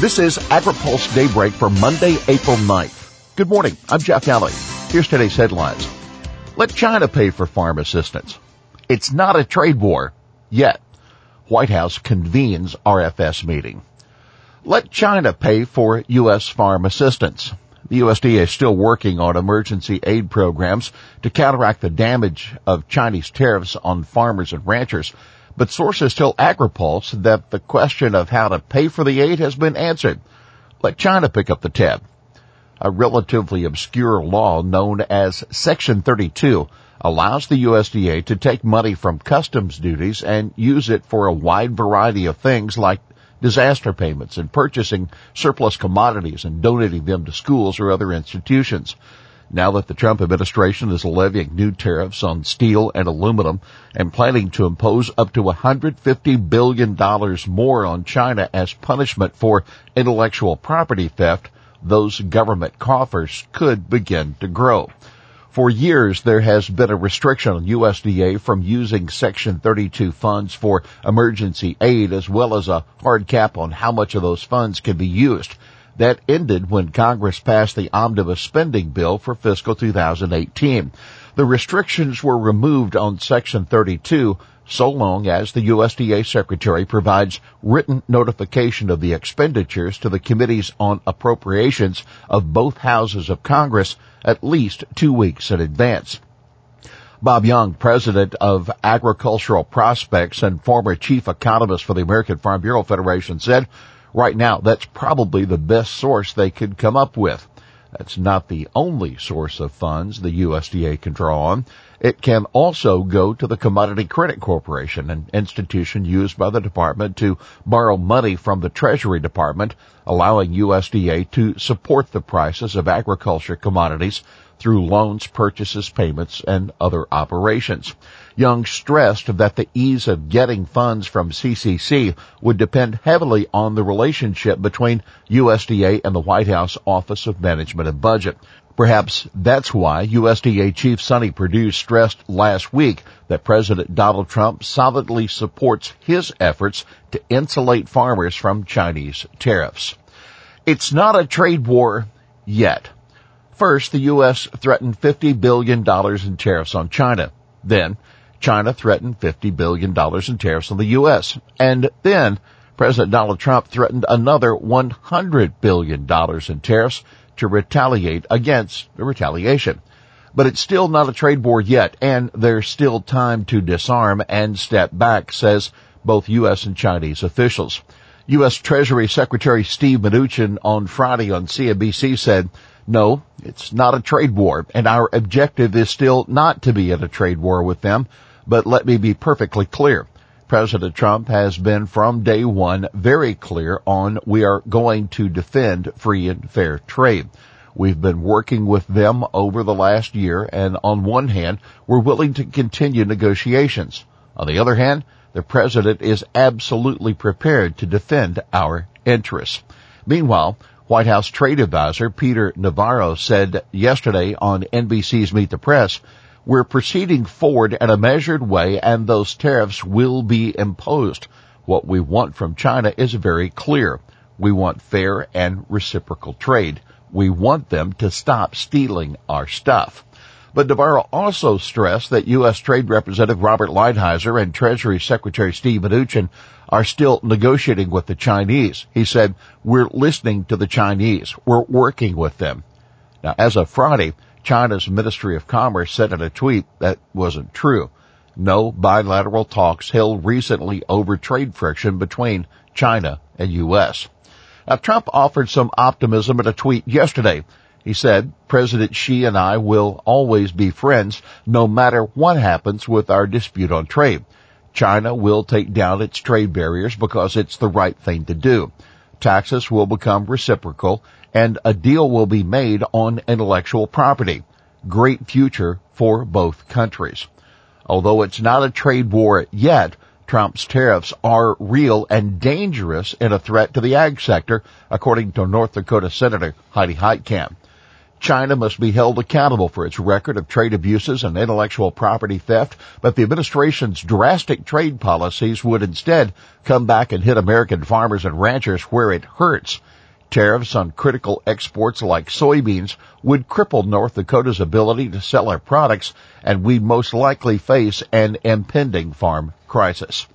This is AgriPulse Daybreak for Monday, April 9th. Good morning. I'm Jeff Daly. Here's today's headlines. Let China pay for farm assistance. It's not a trade war yet. White House convenes RFS meeting. Let China pay for U.S. farm assistance. The USDA is still working on emergency aid programs to counteract the damage of Chinese tariffs on farmers and ranchers. But sources tell AgriPulse that the question of how to pay for the aid has been answered. Let China pick up the tab. A relatively obscure law known as Section 32 allows the USDA to take money from customs duties and use it for a wide variety of things like disaster payments and purchasing surplus commodities and donating them to schools or other institutions. Now that the Trump administration is levying new tariffs on steel and aluminum and planning to impose up to $150 billion more on China as punishment for intellectual property theft, those government coffers could begin to grow. For years, there has been a restriction on USDA from using Section 32 funds for emergency aid as well as a hard cap on how much of those funds can be used. That ended when Congress passed the omnibus spending bill for fiscal 2018. The restrictions were removed on Section 32 so long as the USDA Secretary provides written notification of the expenditures to the committees on appropriations of both houses of Congress at least two weeks in advance. Bob Young, president of Agricultural Prospects and former chief economist for the American Farm Bureau Federation said, right now that's probably the best source they could come up with. That's not the only source of funds the USDA can draw on. It can also go to the Commodity Credit Corporation, an institution used by the department to borrow money from the Treasury Department, allowing USDA to support the prices of agriculture commodities through loans, purchases, payments, and other operations. Young stressed that the ease of getting funds from CCC would depend heavily on the relationship between USDA and the White House Office of Management and Budget. Perhaps that's why USDA Chief Sonny Perdue stressed last week that President Donald Trump solidly supports his efforts to insulate farmers from Chinese tariffs. It's not a trade war yet. First, the U.S. threatened $50 billion in tariffs on China. Then, China threatened $50 billion in tariffs on the U.S. And then, President Donald Trump threatened another $100 billion in tariffs to retaliate against the retaliation. But it's still not a trade war yet, and there's still time to disarm and step back, says both U.S. and Chinese officials. U.S. Treasury Secretary Steve Mnuchin on Friday on CNBC said, no, it's not a trade war, and our objective is still not to be in a trade war with them, but let me be perfectly clear. President Trump has been from day one very clear on we are going to defend free and fair trade. We've been working with them over the last year and on one hand, we're willing to continue negotiations. On the other hand, the president is absolutely prepared to defend our interests. Meanwhile, White House trade advisor Peter Navarro said yesterday on NBC's Meet the Press, we're proceeding forward in a measured way and those tariffs will be imposed. What we want from China is very clear. We want fair and reciprocal trade. We want them to stop stealing our stuff. But Navarro also stressed that U.S. Trade Representative Robert Lighthizer and Treasury Secretary Steve Mnuchin are still negotiating with the Chinese. He said, we're listening to the Chinese. We're working with them. Now, as of Friday, China's Ministry of Commerce said in a tweet that wasn't true. No bilateral talks held recently over trade friction between China and U.S. Now, Trump offered some optimism in a tweet yesterday he said, President Xi and I will always be friends no matter what happens with our dispute on trade. China will take down its trade barriers because it's the right thing to do. Taxes will become reciprocal and a deal will be made on intellectual property. Great future for both countries. Although it's not a trade war yet, Trump's tariffs are real and dangerous and a threat to the ag sector, according to North Dakota Senator Heidi Heitkamp. China must be held accountable for its record of trade abuses and intellectual property theft, but the administration's drastic trade policies would instead come back and hit American farmers and ranchers where it hurts. Tariffs on critical exports like soybeans would cripple North Dakota's ability to sell our products, and we'd most likely face an impending farm crisis.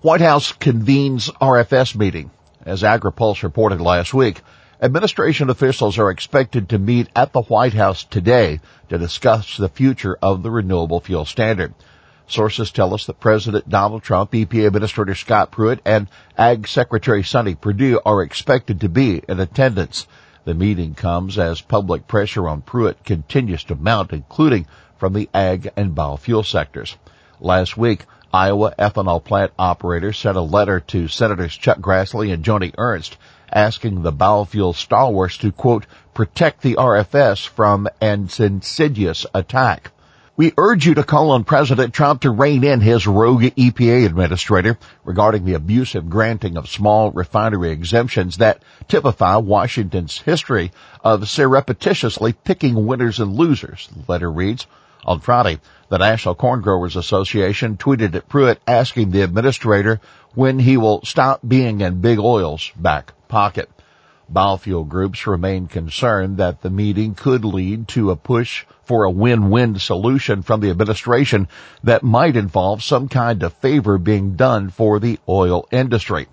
White House convenes RFS meeting. As AgriPulse reported last week, Administration officials are expected to meet at the White House today to discuss the future of the renewable fuel standard. Sources tell us that President Donald Trump, EPA Administrator Scott Pruitt, and Ag Secretary Sonny Perdue are expected to be in attendance. The meeting comes as public pressure on Pruitt continues to mount, including from the ag and biofuel sectors. Last week, Iowa ethanol plant operators sent a letter to Senators Chuck Grassley and Joni Ernst asking the biofuel stalwarts to quote, protect the RFS from an insidious attack. We urge you to call on President Trump to rein in his rogue EPA administrator regarding the abusive granting of small refinery exemptions that typify Washington's history of surreptitiously picking winners and losers, the letter reads. On Friday, the National Corn Growers Association tweeted at Pruitt asking the administrator when he will stop being in big oil's back pocket. Biofuel groups remain concerned that the meeting could lead to a push for a win-win solution from the administration that might involve some kind of favor being done for the oil industry.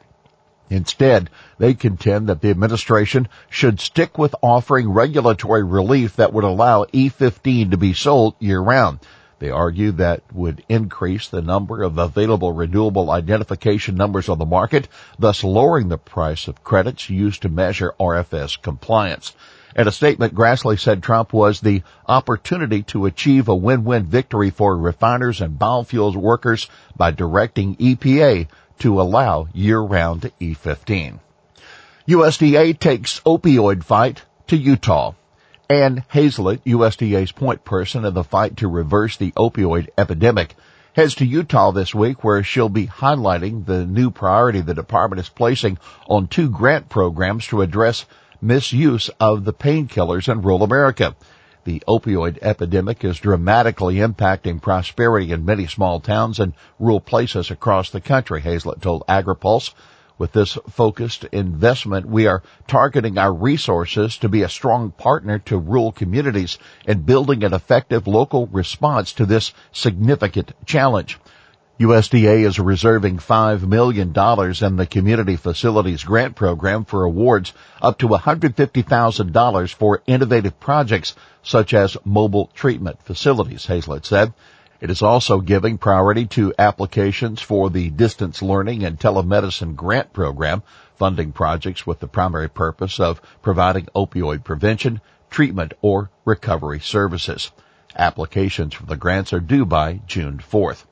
Instead, they contend that the administration should stick with offering regulatory relief that would allow E15 to be sold year round. They argue that would increase the number of available renewable identification numbers on the market, thus lowering the price of credits used to measure RFS compliance. In a statement, Grassley said Trump was the opportunity to achieve a win-win victory for refiners and biofuels workers by directing EPA to allow year-round E15. USDA takes opioid fight to Utah. Anne Hazlett, USDA's point person in the fight to reverse the opioid epidemic, heads to Utah this week where she'll be highlighting the new priority the department is placing on two grant programs to address misuse of the painkillers in rural America. The opioid epidemic is dramatically impacting prosperity in many small towns and rural places across the country, Hazlett told AgriPulse. With this focused investment, we are targeting our resources to be a strong partner to rural communities and building an effective local response to this significant challenge. USDA is reserving $5 million in the Community Facilities Grant Program for awards up to $150,000 for innovative projects such as mobile treatment facilities, Hazlett said. It is also giving priority to applications for the Distance Learning and Telemedicine Grant Program, funding projects with the primary purpose of providing opioid prevention, treatment, or recovery services. Applications for the grants are due by June 4th.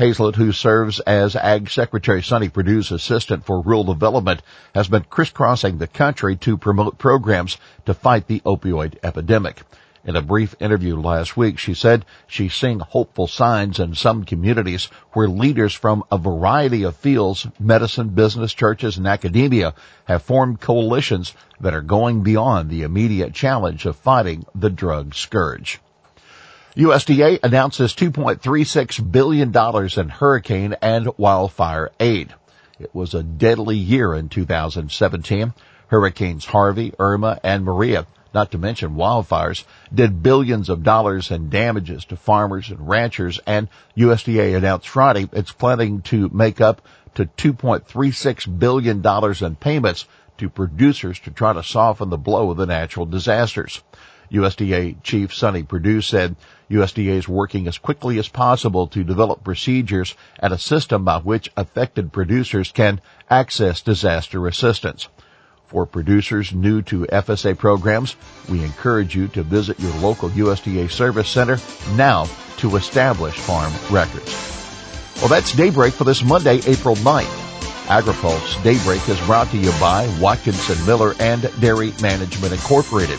Hazlett, who serves as Ag Secretary Sonny Perdue's assistant for rural development, has been crisscrossing the country to promote programs to fight the opioid epidemic. In a brief interview last week, she said she's seeing hopeful signs in some communities where leaders from a variety of fields, medicine, business, churches, and academia have formed coalitions that are going beyond the immediate challenge of fighting the drug scourge. USDA announces $2.36 billion in hurricane and wildfire aid. It was a deadly year in 2017. Hurricanes Harvey, Irma, and Maria, not to mention wildfires, did billions of dollars in damages to farmers and ranchers and USDA announced Friday it's planning to make up to $2.36 billion in payments to producers to try to soften the blow of the natural disasters. USDA Chief Sonny Perdue said USDA is working as quickly as possible to develop procedures and a system by which affected producers can access disaster assistance. For producers new to FSA programs, we encourage you to visit your local USDA service center now to establish farm records. Well, that's Daybreak for this Monday, April 9th. AgriPulse Daybreak is brought to you by Watkinson Miller and Dairy Management Incorporated.